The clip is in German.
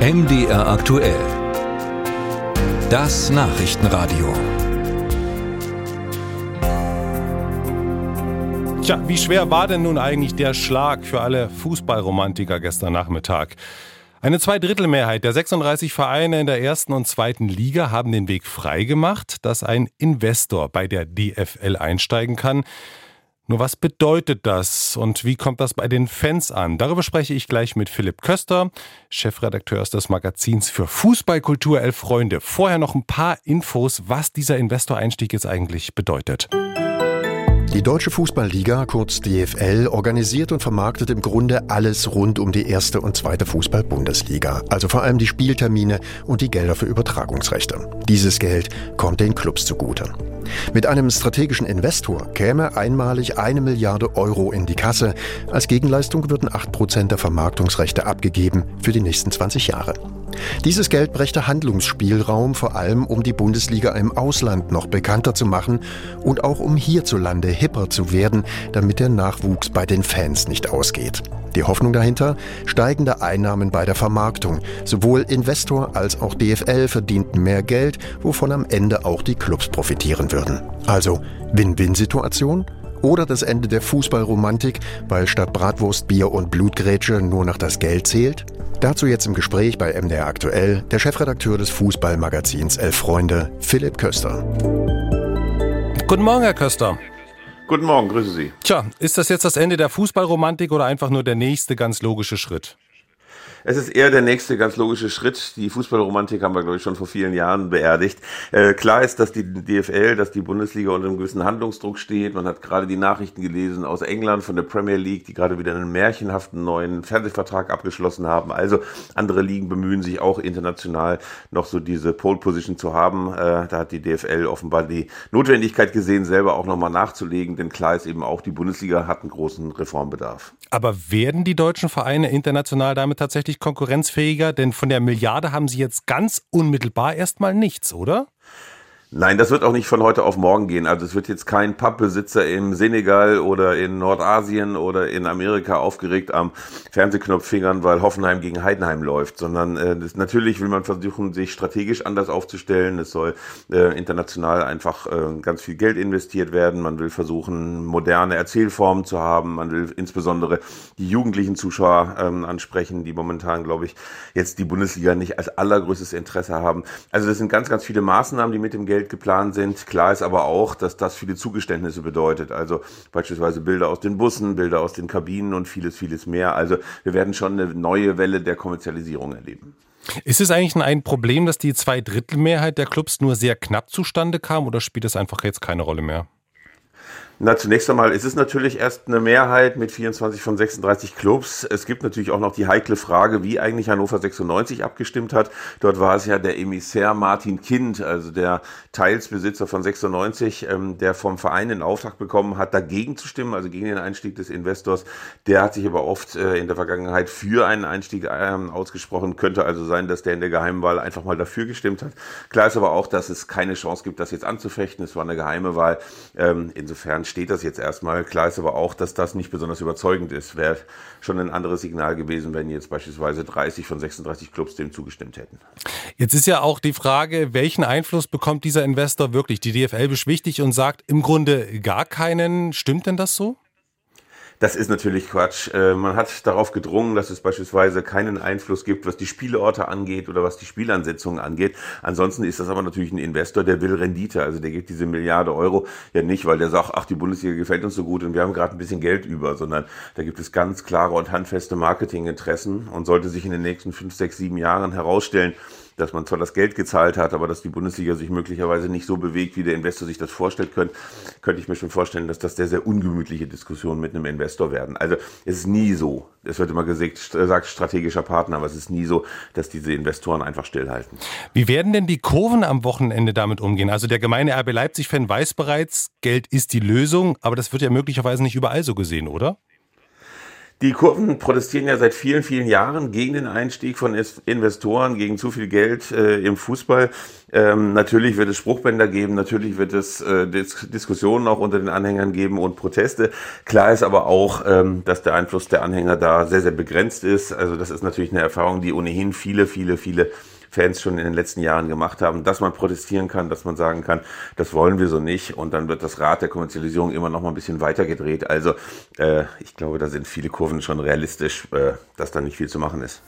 MDR aktuell. Das Nachrichtenradio. Tja, wie schwer war denn nun eigentlich der Schlag für alle Fußballromantiker gestern Nachmittag? Eine Zweidrittelmehrheit der 36 Vereine in der ersten und zweiten Liga haben den Weg freigemacht, dass ein Investor bei der DFL einsteigen kann. Nur was bedeutet das und wie kommt das bei den Fans an? Darüber spreche ich gleich mit Philipp Köster, Chefredakteur des Magazins für Fußballkultur Elf Freunde. Vorher noch ein paar Infos, was dieser Investoreinstieg jetzt eigentlich bedeutet. Die Deutsche Fußballliga, kurz DFL, organisiert und vermarktet im Grunde alles rund um die erste und zweite Fußball-Bundesliga. Also vor allem die Spieltermine und die Gelder für Übertragungsrechte. Dieses Geld kommt den Clubs zugute. Mit einem strategischen Investor käme einmalig eine Milliarde Euro in die Kasse. Als Gegenleistung würden acht Prozent der Vermarktungsrechte abgegeben für die nächsten 20 Jahre. Dieses Geld brächte Handlungsspielraum, vor allem um die Bundesliga im Ausland noch bekannter zu machen und auch um hierzulande hipper zu werden, damit der Nachwuchs bei den Fans nicht ausgeht. Die Hoffnung dahinter? Steigende Einnahmen bei der Vermarktung. Sowohl Investor als auch DFL verdienten mehr Geld, wovon am Ende auch die Clubs profitieren würden. Also Win-Win-Situation? Oder das Ende der Fußballromantik, weil statt Bratwurst, Bier und Blutgrätsche nur noch das Geld zählt? Dazu jetzt im Gespräch bei MDR Aktuell der Chefredakteur des Fußballmagazins Elf Freunde, Philipp Köster. Guten Morgen, Herr Köster. Guten Morgen, grüße Sie. Tja, ist das jetzt das Ende der Fußballromantik oder einfach nur der nächste ganz logische Schritt? Es ist eher der nächste ganz logische Schritt. Die Fußballromantik haben wir, glaube ich, schon vor vielen Jahren beerdigt. Äh, klar ist, dass die DFL, dass die Bundesliga unter einem gewissen Handlungsdruck steht. Man hat gerade die Nachrichten gelesen aus England von der Premier League, die gerade wieder einen märchenhaften neuen Fernsehvertrag abgeschlossen haben. Also andere Ligen bemühen sich auch international noch so diese Pole Position zu haben. Äh, da hat die DFL offenbar die Notwendigkeit gesehen, selber auch nochmal nachzulegen, denn klar ist eben auch, die Bundesliga hat einen großen Reformbedarf. Aber werden die deutschen Vereine international damit tatsächlich wirklich konkurrenzfähiger? Denn von der Milliarde haben Sie jetzt ganz unmittelbar erstmal nichts, oder? Nein, das wird auch nicht von heute auf morgen gehen. Also es wird jetzt kein Pubbesitzer im Senegal oder in Nordasien oder in Amerika aufgeregt am Fernsehknopf fingern, weil Hoffenheim gegen Heidenheim läuft, sondern äh, das, natürlich will man versuchen, sich strategisch anders aufzustellen. Es soll äh, international einfach äh, ganz viel Geld investiert werden. Man will versuchen, moderne Erzählformen zu haben. Man will insbesondere die jugendlichen Zuschauer ähm, ansprechen, die momentan, glaube ich, jetzt die Bundesliga nicht als allergrößtes Interesse haben. Also das sind ganz, ganz viele Maßnahmen, die mit dem Geld Geld geplant sind. Klar ist aber auch, dass das viele Zugeständnisse bedeutet. Also beispielsweise Bilder aus den Bussen, Bilder aus den Kabinen und vieles, vieles mehr. Also wir werden schon eine neue Welle der Kommerzialisierung erleben. Ist es eigentlich ein Problem, dass die Zweidrittelmehrheit der Clubs nur sehr knapp zustande kam oder spielt es einfach jetzt keine Rolle mehr? Na, zunächst einmal ist es natürlich erst eine Mehrheit mit 24 von 36 Clubs. Es gibt natürlich auch noch die heikle Frage, wie eigentlich Hannover 96 abgestimmt hat. Dort war es ja der Emissär Martin Kind, also der Teilsbesitzer von 96, ähm, der vom Verein den Auftrag bekommen hat, dagegen zu stimmen, also gegen den Einstieg des Investors. Der hat sich aber oft äh, in der Vergangenheit für einen Einstieg ähm, ausgesprochen. Könnte also sein, dass der in der Geheimwahl einfach mal dafür gestimmt hat. Klar ist aber auch, dass es keine Chance gibt, das jetzt anzufechten. Es war eine geheime Wahl. Ähm, insofern steht das jetzt erstmal. Klar ist aber auch, dass das nicht besonders überzeugend ist. Wäre schon ein anderes Signal gewesen, wenn jetzt beispielsweise 30 von 36 Clubs dem zugestimmt hätten. Jetzt ist ja auch die Frage, welchen Einfluss bekommt dieser Investor wirklich? Die DFL beschwichtigt und sagt im Grunde gar keinen. Stimmt denn das so? Das ist natürlich Quatsch. Äh, man hat darauf gedrungen, dass es beispielsweise keinen Einfluss gibt, was die Spieleorte angeht oder was die Spielansetzungen angeht. Ansonsten ist das aber natürlich ein Investor, der will Rendite. Also der gibt diese Milliarde Euro ja nicht, weil der sagt, ach, die Bundesliga gefällt uns so gut und wir haben gerade ein bisschen Geld über, sondern da gibt es ganz klare und handfeste Marketinginteressen und sollte sich in den nächsten fünf, sechs, sieben Jahren herausstellen, dass man zwar das Geld gezahlt hat, aber dass die Bundesliga sich möglicherweise nicht so bewegt, wie der Investor sich das vorstellt, könnte, könnte ich mir schon vorstellen, dass das sehr, sehr ungemütliche Diskussionen mit einem Investor werden. Also es ist nie so, es wird immer gesagt, sagt strategischer Partner, aber es ist nie so, dass diese Investoren einfach stillhalten. Wie werden denn die Kurven am Wochenende damit umgehen? Also der gemeine RB Leipzig-Fan weiß bereits, Geld ist die Lösung, aber das wird ja möglicherweise nicht überall so gesehen, oder? Die Kurven protestieren ja seit vielen, vielen Jahren gegen den Einstieg von Investoren, gegen zu viel Geld äh, im Fußball. Ähm, natürlich wird es Spruchbänder geben, natürlich wird es äh, Dis Diskussionen auch unter den Anhängern geben und Proteste. Klar ist aber auch, ähm, dass der Einfluss der Anhänger da sehr, sehr begrenzt ist. Also das ist natürlich eine Erfahrung, die ohnehin viele, viele, viele Fans schon in den letzten Jahren gemacht haben, dass man protestieren kann, dass man sagen kann, das wollen wir so nicht und dann wird das Rad der Kommerzialisierung immer noch mal ein bisschen weiter gedreht. Also äh, ich glaube, da sind viele Kurven schon realistisch, äh, dass da nicht viel zu machen ist.